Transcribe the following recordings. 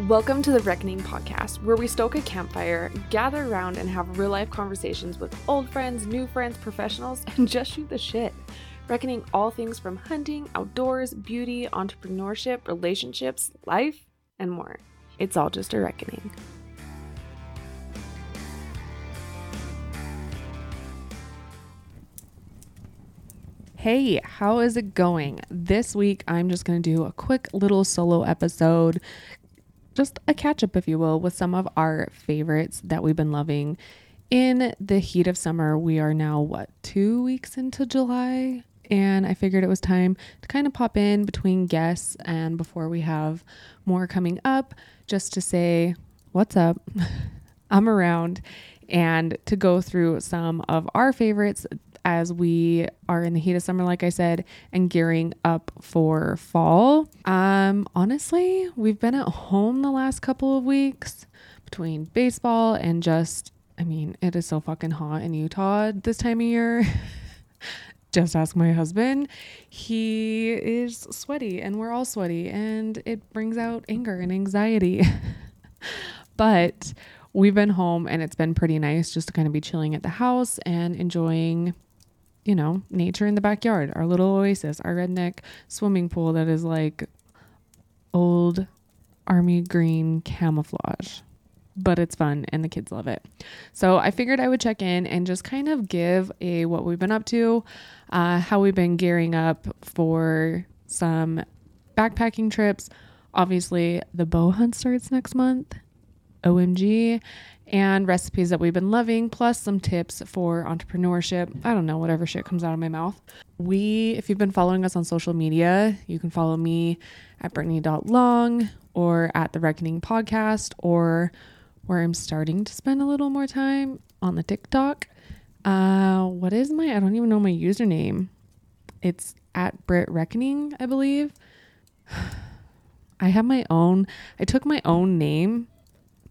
Welcome to the Reckoning podcast, where we stoke a campfire, gather around, and have real life conversations with old friends, new friends, professionals, and just shoot the shit. Reckoning all things from hunting, outdoors, beauty, entrepreneurship, relationships, life, and more. It's all just a reckoning. Hey, how is it going? This week, I'm just going to do a quick little solo episode, just a catch up, if you will, with some of our favorites that we've been loving. In the heat of summer, we are now, what, two weeks into July? And I figured it was time to kind of pop in between guests and before we have more coming up, just to say, what's up? I'm around and to go through some of our favorites as we are in the heat of summer, like I said, and gearing up for fall. Um, honestly, we've been at home the last couple of weeks between baseball and just, I mean, it is so fucking hot in Utah this time of year. just ask my husband. He is sweaty and we're all sweaty and it brings out anger and anxiety. but we've been home and it's been pretty nice just to kind of be chilling at the house and enjoying you know, nature in the backyard, our little oasis, our redneck swimming pool that is like old army green camouflage. But it's fun and the kids love it. So I figured I would check in and just kind of give a what we've been up to, uh, how we've been gearing up for some backpacking trips. Obviously, the bow hunt starts next month. OMG and recipes that we've been loving, plus some tips for entrepreneurship. I don't know, whatever shit comes out of my mouth. We, if you've been following us on social media, you can follow me at Brittany.long or at the Reckoning Podcast or where I'm starting to spend a little more time on the TikTok. Uh, what is my, I don't even know my username. It's at Brit Reckoning, I believe. I have my own, I took my own name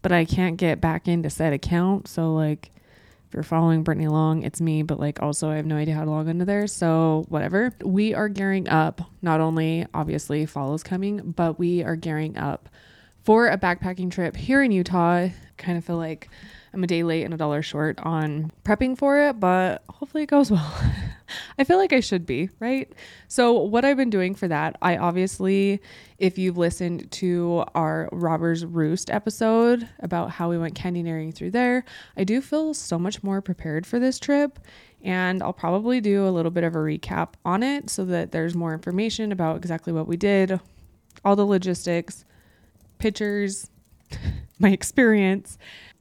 but I can't get back into said account. So like if you're following Brittany Long, it's me, but like also I have no idea how to log into there. So whatever. We are gearing up. Not only obviously fall is coming, but we are gearing up for a backpacking trip here in Utah. Kind of feel like I'm a day late and a dollar short on prepping for it, but hopefully it goes well. I feel like I should be, right? So, what I've been doing for that, I obviously, if you've listened to our Robbers Roost episode about how we went canyoneering through there, I do feel so much more prepared for this trip. And I'll probably do a little bit of a recap on it so that there's more information about exactly what we did, all the logistics, pictures, my experience,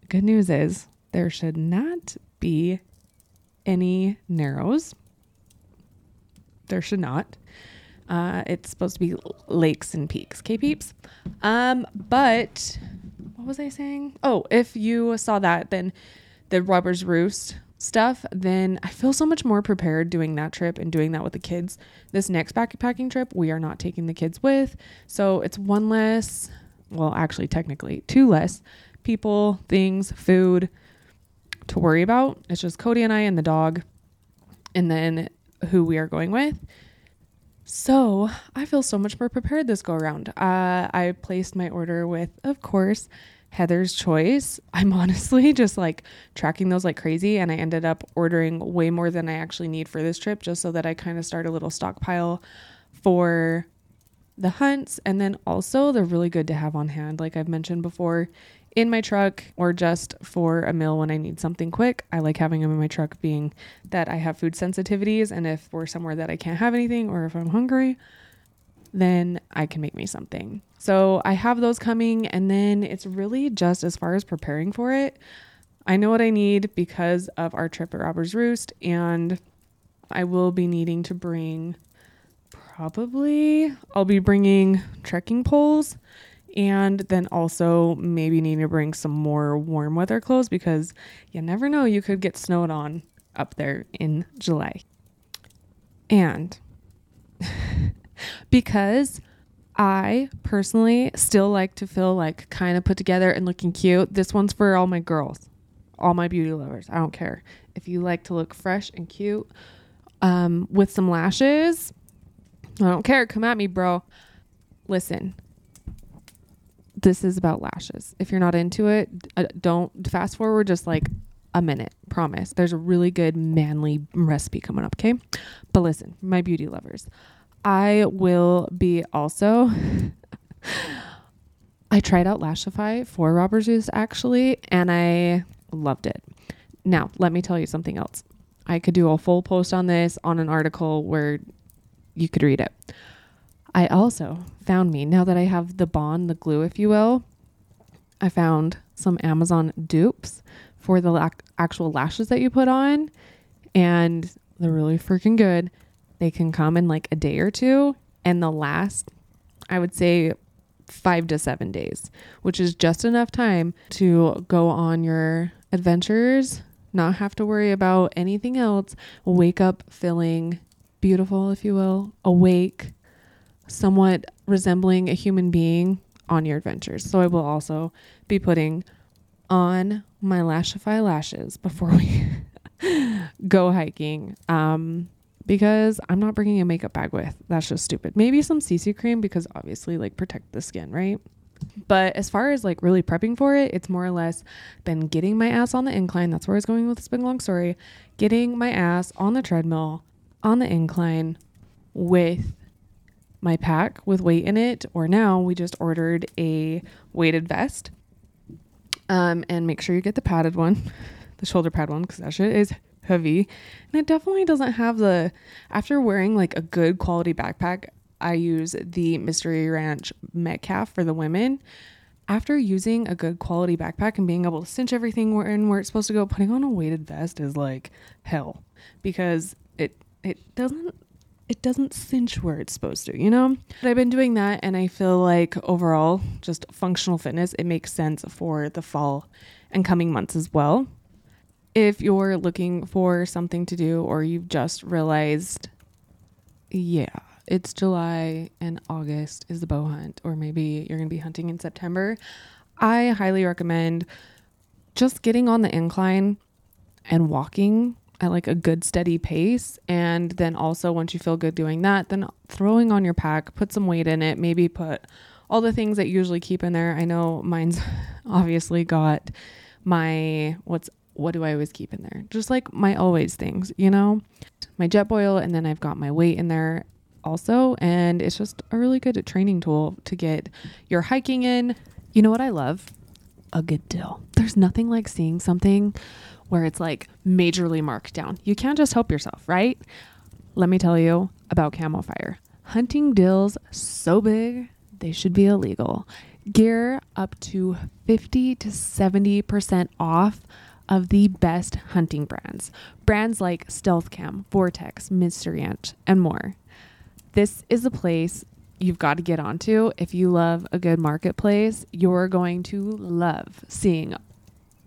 good news is there should not be any narrows. There should not. Uh, it's supposed to be lakes and peaks. Okay, peeps? Um, but what was I saying? Oh, if you saw that, then the Robbers Roost stuff, then I feel so much more prepared doing that trip and doing that with the kids. This next backpacking trip, we are not taking the kids with. So it's one less, well, actually, technically, two less people, things, food to worry about. It's just Cody and I and the dog, and then who we are going with. So I feel so much more prepared this go around. Uh, I placed my order with, of course, Heather's Choice. I'm honestly just like tracking those like crazy, and I ended up ordering way more than I actually need for this trip just so that I kind of start a little stockpile for the hunts. And then also, they're really good to have on hand. Like I've mentioned before, in my truck or just for a meal when I need something quick. I like having them in my truck, being that I have food sensitivities. And if we're somewhere that I can't have anything or if I'm hungry, then I can make me something. So I have those coming. And then it's really just as far as preparing for it. I know what I need because of our trip at Robbers Roost. And I will be needing to bring probably, I'll be bringing trekking poles and then also maybe need to bring some more warm weather clothes because you never know you could get snowed on up there in July. And because I personally still like to feel like kind of put together and looking cute, this one's for all my girls, all my beauty lovers. I don't care. If you like to look fresh and cute um, with some lashes, I don't care. Come at me, bro. Listen, this is about lashes. If you're not into it, uh, don't fast forward just like a minute. Promise. There's a really good manly recipe coming up, okay? But listen, my beauty lovers, I will be also. I tried out Lashify for Robbers Roost actually, and I loved it. Now, let me tell you something else. I could do a full post on this on an article where you could read it. I also found me, now that I have the bond, the glue, if you will, I found some Amazon dupes for the la- actual lashes that you put on, and they're really freaking good. They can come in like a day or two, and the last, I would say, five to seven days, which is just enough time to go on your adventures, not have to worry about anything else, wake up feeling beautiful, if you will, awake, somewhat resembling a human being on your adventures. So I will also be putting on my Lashify lashes before we go hiking. Um, because I'm not bringing a makeup bag with. That's just stupid. Maybe some CC cream because obviously like protect the skin, right? But as far as like really prepping for it, it's more or less been getting my ass on the incline. That's where I was going with this big long story. Getting my ass on the treadmill, on the incline with my pack with weight in it, or now we just ordered a weighted vest. Um, and make sure you get the padded one, the shoulder pad one, because that shit is heavy. And it definitely doesn't have the, after wearing like a good quality backpack, I use the Mystery Ranch Metcalf for the women. After using a good quality backpack and being able to cinch everything where and where it's supposed to go, putting on a weighted vest is like hell because it it doesn't it doesn't cinch where it's supposed to, you know? But I've been doing that and I feel like overall, just functional fitness, it makes sense for the fall and coming months as well. If you're looking for something to do or you've just realized, yeah, it's July and August is the bow hunt, or maybe you're going to be hunting in September, I highly recommend just getting on the incline and walking at like a good steady pace. And then also once you feel good doing that then throwing on your pack put some weight in it maybe put all the things that you usually keep in there. I know mine's obviously got my what's what do i always keep in there? Just like my always things you know? My Jetboil and then i've got my weight in there also. And it's just a really good training tool to get your hiking in. You know what i love? A good deal. There's nothing like seeing something where it's like majorly marked down. You can't just help yourself, right? Let me tell you about Camo Fire. Hunting dills so big, they should be illegal. Gear up to 50 to 70% off of the best hunting brands. Brands like Stealth Cam, Vortex, Mystery Ranch, and more. This is a place you've got to get onto. If you love a good marketplace, you're going to love seeing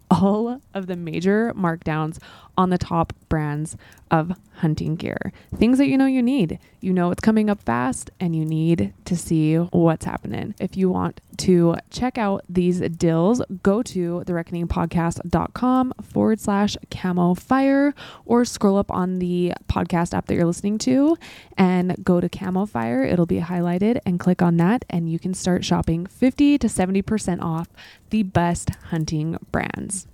all of the major markdowns on the top brands of hunting gear. Things that you know you need. You know it's coming up fast and you need to see what's happening. If you want to check out these dills, go to thereckoningpodcast.com forward slash camo fire or scroll up on the podcast app that you're listening to and go to camo fire. It'll be highlighted and click on that and you can start shopping 50 to 70% off the best hunting brands.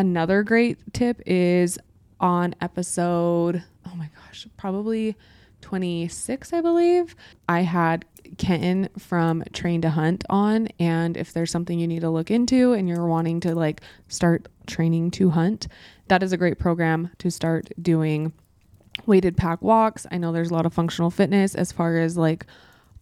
Another great tip is on episode, oh my gosh, probably 26, I believe. I had Kenton from Train to Hunt on. And if there's something you need to look into and you're wanting to like start training to hunt, that is a great program to start doing weighted pack walks. I know there's a lot of functional fitness as far as like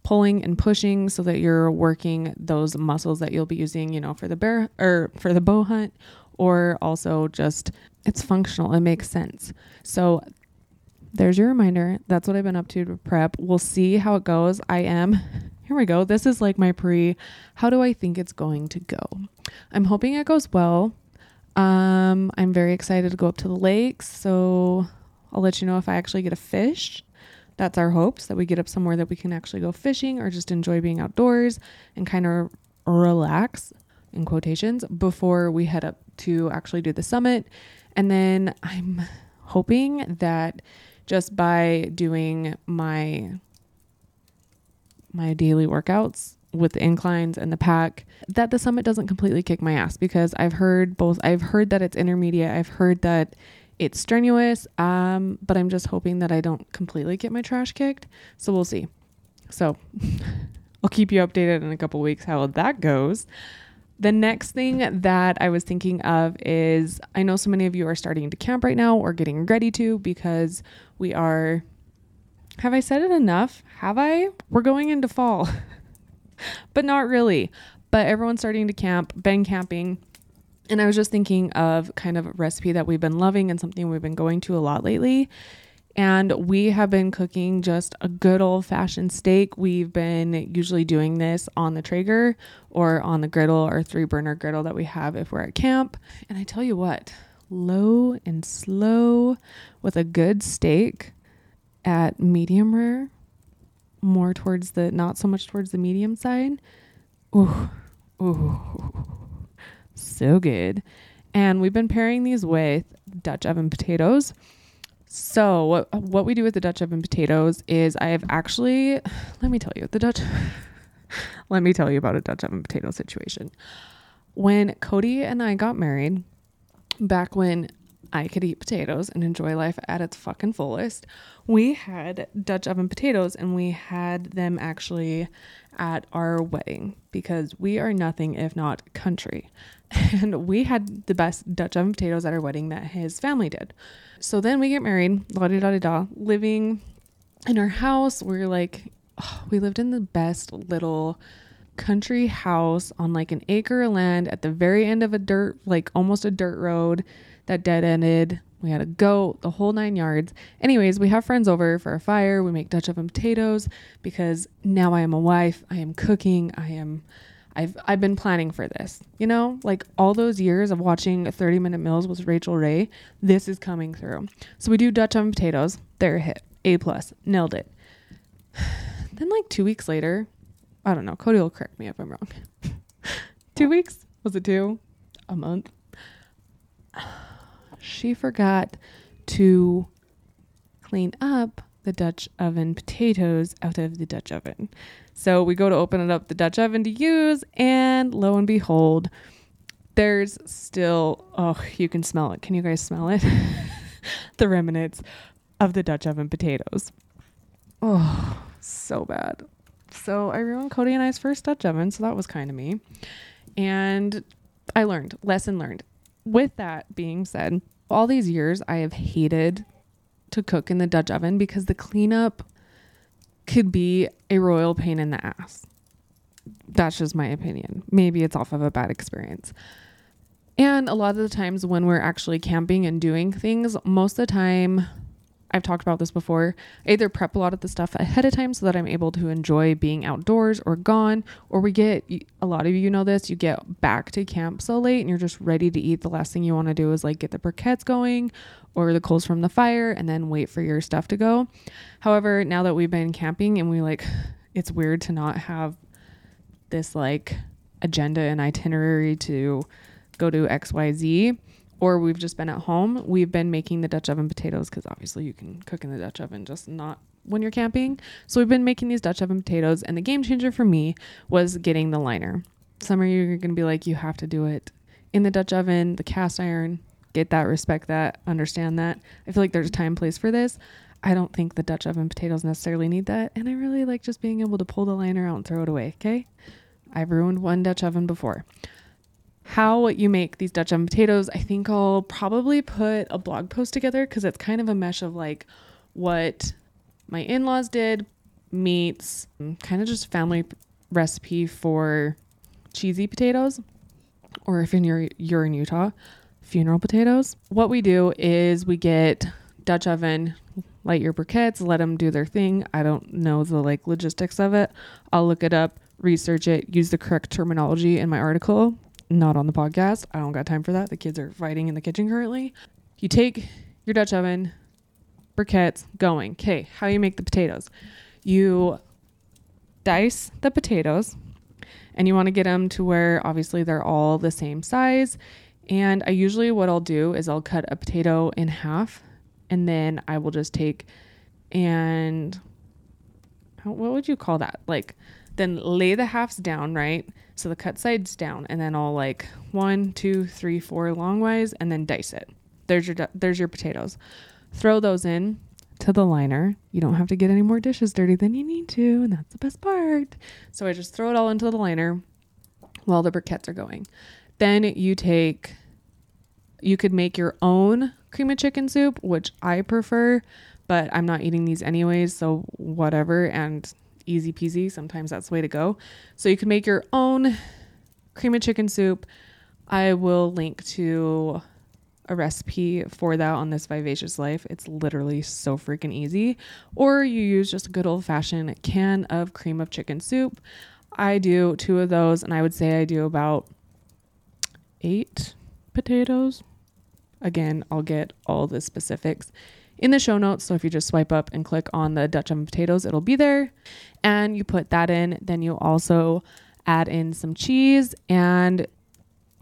pulling and pushing so that you're working those muscles that you'll be using, you know, for the bear or for the bow hunt or also just it's functional. It makes sense. So there's your reminder. That's what I've been up to to prep. We'll see how it goes. I am here we go. This is like my pre how do I think it's going to go? I'm hoping it goes well. Um I'm very excited to go up to the lakes, so I'll let you know if I actually get a fish. That's our hopes that we get up somewhere that we can actually go fishing or just enjoy being outdoors and kind of relax in quotations before we head up to actually do the summit. And then I'm hoping that just by doing my my daily workouts with the inclines and the pack that the summit doesn't completely kick my ass because I've heard both I've heard that it's intermediate. I've heard that it's strenuous um but I'm just hoping that I don't completely get my trash kicked. So we'll see. So I'll keep you updated in a couple weeks how that goes the next thing that I was thinking of is I know so many of you are starting to camp right now or getting ready to because we are have I said it enough? Have I? We're going into fall. but not really. But everyone's starting to camp, been camping. And I was just thinking of kind of a recipe that we've been loving and something we've been going to a lot lately. And we have been cooking just a good old fashioned steak. We've been usually doing this on the Traeger or on the griddle or three burner griddle that we have if we're at camp. And I tell you what, low and slow with a good steak at medium rare, more towards the not so much towards the medium side. Ooh, ooh, so good. And we've been pairing these with Dutch oven potatoes. So what we do with the Dutch oven potatoes is I have actually let me tell you the Dutch let me tell you about a Dutch oven potato situation. When Cody and I got married, back when I could eat potatoes and enjoy life at its fucking fullest. We had Dutch oven potatoes and we had them actually at our wedding because we are nothing if not country. And we had the best Dutch oven potatoes at our wedding that his family did. So then we get married, la da da da, living in our house. We're like, oh, we lived in the best little country house on like an acre of land at the very end of a dirt, like almost a dirt road that dead ended. We had a goat, the whole nine yards. Anyways, we have friends over for a fire. We make Dutch oven potatoes because now I am a wife. I am cooking. I am. I've I've been planning for this. You know, like all those years of watching 30 minute meals with Rachael Ray, this is coming through. So we do Dutch oven potatoes. They're a hit. A plus. Nailed it. Then like two weeks later, I don't know. Cody will correct me if I'm wrong. two weeks? Was it two? A month? she forgot to clean up the Dutch oven potatoes out of the Dutch oven. So we go to open it up the Dutch oven to use, and lo and behold, there's still oh, you can smell it. Can you guys smell it? the remnants of the Dutch oven potatoes. Oh, so bad. So I ruined Cody and I's first Dutch oven, so that was kind of me. And I learned, lesson learned with that being said, all these years I have hated to cook in the Dutch oven because the cleanup could be a royal pain in the ass. That's just my opinion. Maybe it's off of a bad experience. And a lot of the times when we're actually camping and doing things, most of the time I've talked about this before. I either prep a lot of the stuff ahead of time so that I'm able to enjoy being outdoors or gone, or we get a lot of you know this, you get back to camp so late and you're just ready to eat. The last thing you want to do is like get the briquettes going or the coals from the fire and then wait for your stuff to go. However, now that we've been camping and we like, it's weird to not have this like agenda and itinerary to go to XYZ or we've just been at home, we've been making the Dutch oven potatoes because obviously you can cook in the Dutch oven, just not when you're camping. So we've been making these Dutch oven potatoes, and the game changer for me was getting the liner. Some of you are going to be like, you have to do it in the Dutch oven, the cast iron. Get that, respect that, understand that. I feel like there's a time place for this. I don't think the Dutch oven potatoes necessarily need that, and I really like just being able to pull the liner out and throw it away. Okay, I've ruined one Dutch oven before how you make these Dutch oven potatoes. I think I'll probably put a blog post together because it's kind of a mesh of like what my in laws did meets kind of just family recipe for cheesy potatoes. Or if in your you're in Utah, funeral potatoes. What we do is we get Dutch oven, light your briquettes, let them do their thing. I don't know the like logistics of it. I'll look it up, research it, use the correct terminology in my article not on the podcast. I don't got time for that. The kids are fighting in the kitchen currently. You take your Dutch oven, briquettes, going. Okay, how you make the potatoes? You dice the potatoes and you want to get them to where obviously they're all the same size. And I usually what I'll do is I'll cut a potato in half and then I will just take and how, what would you call that? Like, then lay the halves down, right? So the cut sides down, and then I'll like one, two, three, four longwise, and then dice it. There's your there's your potatoes. Throw those in to the liner. You don't have to get any more dishes dirty than you need to, and that's the best part. So I just throw it all into the liner while the briquettes are going. Then you take you could make your own cream of chicken soup, which I prefer, but I'm not eating these anyways, so whatever and easy peasy. Sometimes that's the way to go. So you can make your own cream of chicken soup. I will link to a recipe for that on this Vivacious Life. It's literally so freaking easy. Or you use just a good old fashioned can of cream of chicken soup. I do two of those, and I would say I do about eight potatoes. Again, I'll get all the specifics in the show notes. So if you just swipe up and click on the Dutch oven potatoes, it'll be there. And you put that in. Then you also add in some cheese. And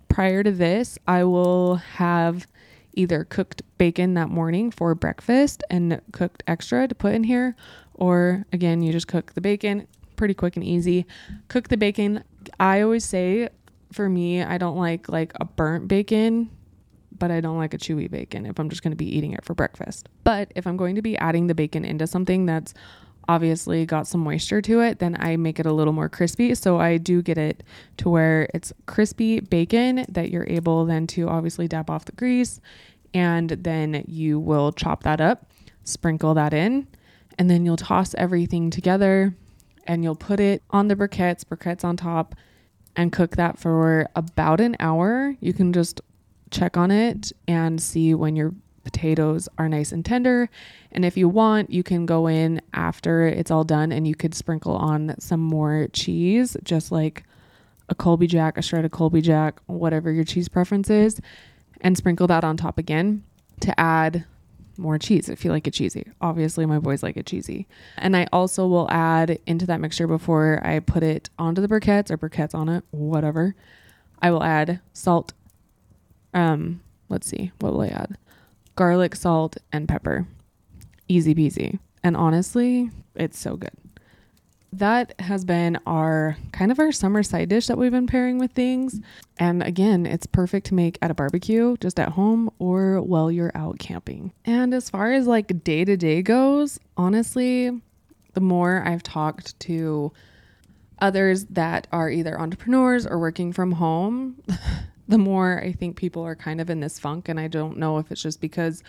prior to this, I will have either cooked bacon that morning for breakfast and cooked extra to put in here. Or again, you just cook the bacon pretty quick and easy. Cook the bacon. I always say for me, I don't like like a burnt bacon but I don't like a chewy bacon if I'm just going to be eating it for breakfast. But if I'm going to be adding the bacon into something that's obviously got some moisture to it, then I make it a little more crispy. So I do get it to where it's crispy bacon that you're able then to obviously dab off the grease and then you will chop that up, sprinkle that in, and then you'll toss everything together and you'll put it on the briquettes, briquettes on top, and cook that for about an hour. You can just check on it and see when your potatoes are nice and tender. And if you want, you can go in after it's all done and you could sprinkle on some more cheese, just like a Colby Jack, a shredded Colby Jack, whatever your cheese preference is, and sprinkle that on top again to add more cheese if you like it cheesy. Obviously, my boys like it cheesy. And I also will add into that mixture before I put it onto the briquettes or briquettes on it, whatever. I will add salt, um, let's see, what will I add? Garlic, salt, and pepper. Easy peasy. And honestly, it's so good. That has been our kind of our summer side dish that we've been pairing with things. And again, it's perfect to make at a barbecue, just at home, or while you're out camping. And as far as like day to day goes, honestly, the more I've talked to others that are either entrepreneurs or working from home, the more I think people are kind of in this funk. And I don't know if it's just because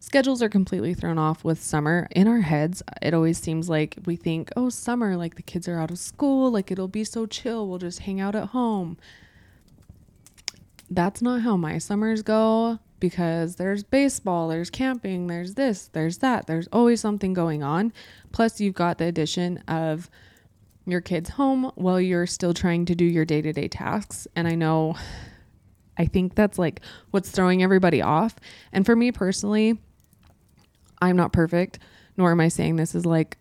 schedules are completely thrown off with summer. In our heads, it always seems like we think, oh, summer, like the kids are out of school, like it'll be so chill. We'll just hang out at home. That's not how my summers go because there's baseball, there's camping, there's this, there's that. There's always something going on. Plus, you've got the addition of your kids home while you're still trying to do your day to day tasks. And I know I think that's like what's throwing everybody off. And for me personally, I'm not perfect, nor am I saying this is like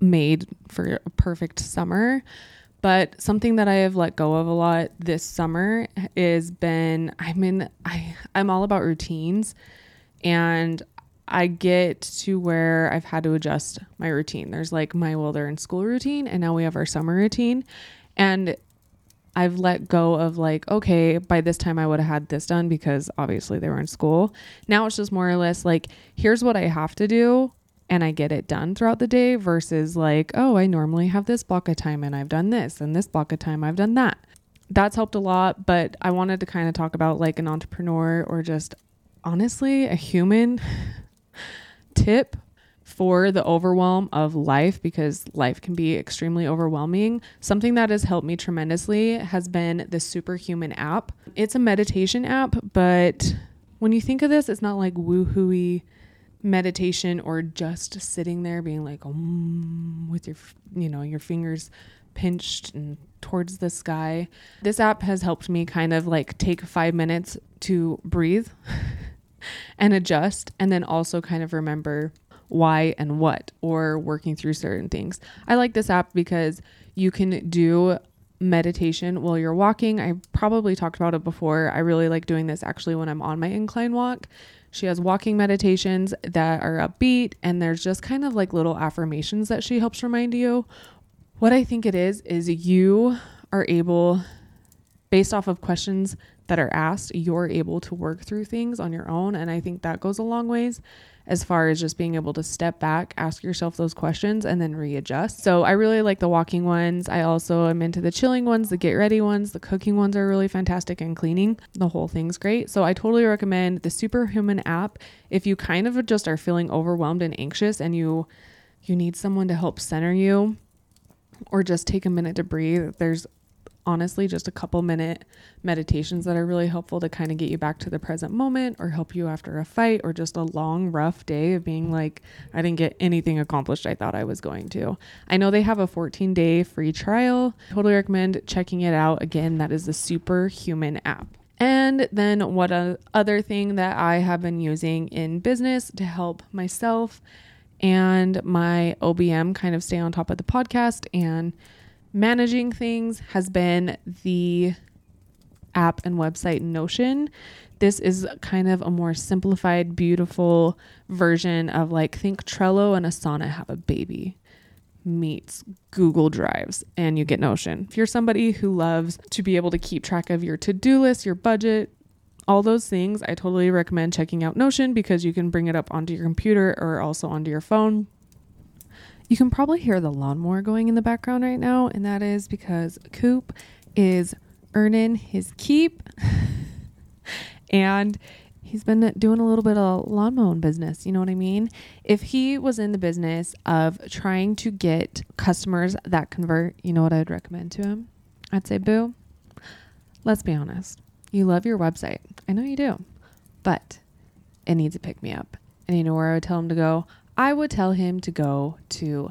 made for a perfect summer. But something that I have let go of a lot this summer is been I'm in I I'm all about routines and I get to where I've had to adjust my routine. There's like my well, they're in school routine, and now we have our summer routine. And I've let go of like, okay, by this time I would have had this done because obviously they were in school. Now it's just more or less like, here's what I have to do and I get it done throughout the day versus like, oh, I normally have this block of time and I've done this and this block of time I've done that. That's helped a lot, but I wanted to kind of talk about like an entrepreneur or just honestly a human tip for the overwhelm of life because life can be extremely overwhelming. Something that has helped me tremendously has been the Superhuman app. It's a meditation app, but when you think of this, it's not like woohooey meditation or just sitting there being like with your you know your fingers pinched and towards the sky. This app has helped me kind of like take 5 minutes to breathe and adjust and then also kind of remember why and what or working through certain things. I like this app because you can do meditation while you're walking. I probably talked about it before. I really like doing this actually when I'm on my incline walk. She has walking meditations that are upbeat, and there's just kind of like little affirmations that she helps remind you. What I think it is, is you are able, based off of questions that are asked, you're able to work through things on your own. And I think that goes a long ways as far as just being able to step back, ask yourself those questions, and then readjust. So I really like the walking ones. I also am into the chilling ones, the get ready ones, the cooking ones are really fantastic, and cleaning. The whole thing's great. So I totally recommend the Superhuman app if you kind of just are feeling overwhelmed and anxious and you you need someone to help center you or just take a minute to breathe. There's honestly just a couple minute meditations that are really helpful to kind of get you back to the present moment or help you after a fight or just a long rough day of being like I didn't get anything accomplished I thought I was going to. I know they have a 14 day free trial. Totally recommend checking it out. Again, that is the Superhuman app. And then what a other thing that I have been using in business to help myself and my OBM kind of stay on top of the podcast and managing things has been the app and website Notion. This is kind of a more simplified, beautiful version of like think Trello and Asana have a baby meets Google Drives and you get Notion. If you're somebody who loves to be able to keep track of your to-do list, your budget, all those things, I totally recommend checking out Notion because you can bring it up onto your computer or also onto your phone. You can probably hear the lawnmower going in the background right now, and that is because Coop is earning his keep. and he's been doing a little bit of lawn mowing business. You know what I mean? If he was in the business of trying to get customers that convert, you know what I'd recommend to him? I'd say, Boo, let's be honest. You love your website. I know you do, but it needs a pick me up. And you know where I would tell him to go? I would tell him to go to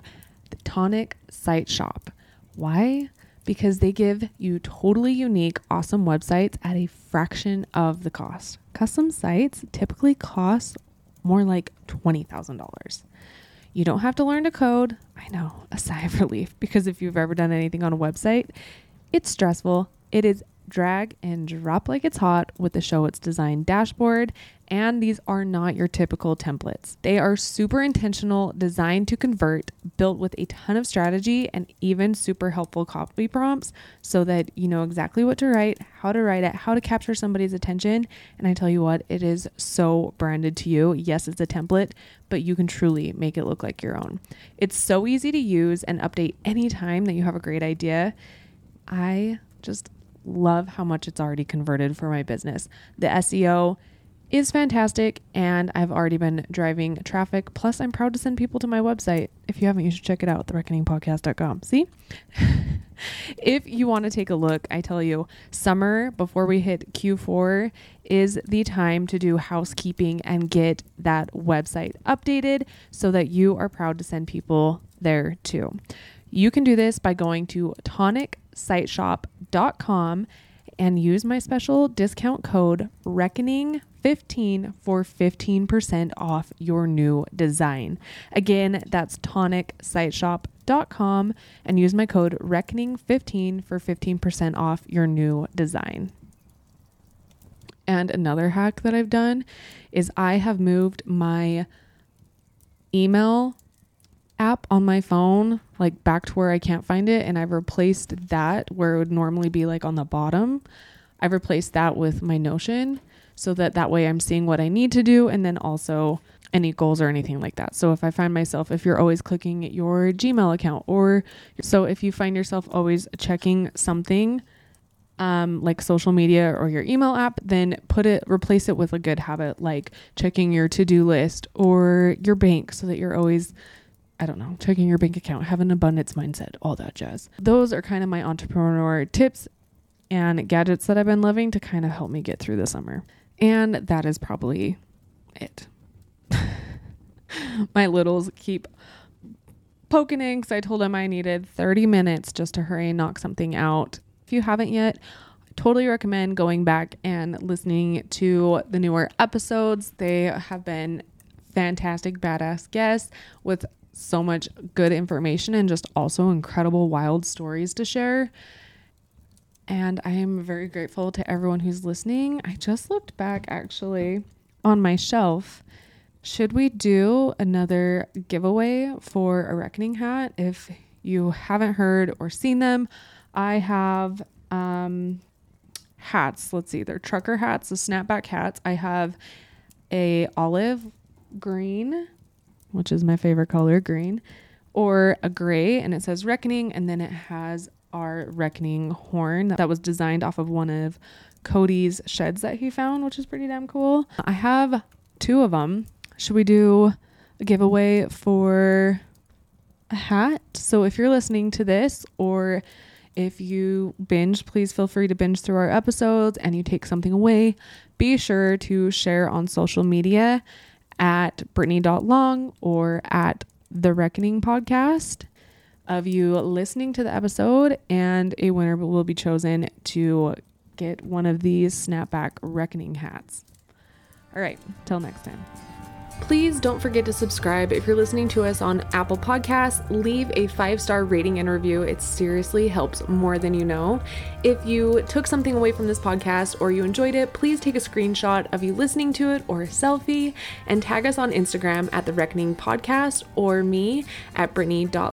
the Tonic Site Shop. Why? Because they give you totally unique, awesome websites at a fraction of the cost. Custom sites typically cost more like $20,000. You don't have to learn to code. I know, a sigh of relief, because if you've ever done anything on a website, it's stressful. It is drag and drop like it's hot with the Showit's designed dashboard and these are not your typical templates. They are super intentional, designed to convert, built with a ton of strategy and even super helpful copy prompts so that you know exactly what to write, how to write it, how to capture somebody's attention. And I tell you what, it is so branded to you. Yes, it's a template, but you can truly make it look like your own. It's so easy to use and update anytime that you have a great idea. I just love how much it's already converted for my business. The SEO is fantastic and I've already been driving traffic. Plus, I'm proud to send people to my website. If you haven't, you should check it out, thereckoningpodcast.com. See? if you want to take a look, I tell you, summer before we hit Q4 is the time to do housekeeping and get that website updated so that you are proud to send people there too. You can do this by going to tonicsiteshop.com and use my special discount code reckoning15 for 15% off your new design. Again, that's tonicsiteshop.com and use my code reckoning15 for 15% off your new design. And another hack that I've done is I have moved my email app on my phone like back to where I can't find it and I've replaced that where it would normally be like on the bottom. I've replaced that with my Notion so that that way I'm seeing what I need to do and then also any goals or anything like that. So if I find myself if you're always clicking your Gmail account or so if you find yourself always checking something um, like social media or your email app, then put it, replace it with a good habit like checking your to do list or your bank so that you're always I don't know, checking your bank account, have an abundance mindset, all that jazz. Those are kind of my entrepreneur tips and gadgets that I've been loving to kind of help me get through the summer. And that is probably it. my littles keep poking in because I told them I needed 30 minutes just to hurry and knock something out. If you haven't yet, totally recommend going back and listening to the newer episodes. They have been fantastic, badass guests with so much good information and just also incredible wild stories to share. And I am very grateful to everyone who's listening. I just looked back actually on my shelf. Should we do another giveaway for a reckoning hat? If you haven't heard or seen them, I have um, hats. Let's see, they're trucker hats, the snapback hats. I have a olive green, which is my favorite color, green, or a gray, and it says reckoning, and then it has our reckoning horn that was designed off of one of Cody's sheds that he found, which is pretty damn cool. I have two of them. Should we do a giveaway for a hat? So if you're listening to this or if you binge, please feel free to binge through our episodes and you take something away. Be sure to share on social media at Brittany.long or at The Reckoning Podcast of you listening to the episode, and a winner will be chosen to get one of these snapback reckoning hats. All right, till next time. Please don't forget to subscribe if you're listening to us on Apple Podcasts. Leave a five star rating and review. It seriously helps more than you know. If you took something away from this podcast or you enjoyed it, please take a screenshot of you listening to it or a selfie and tag us on Instagram at The Reckoning Podcast or me at Brittany.long.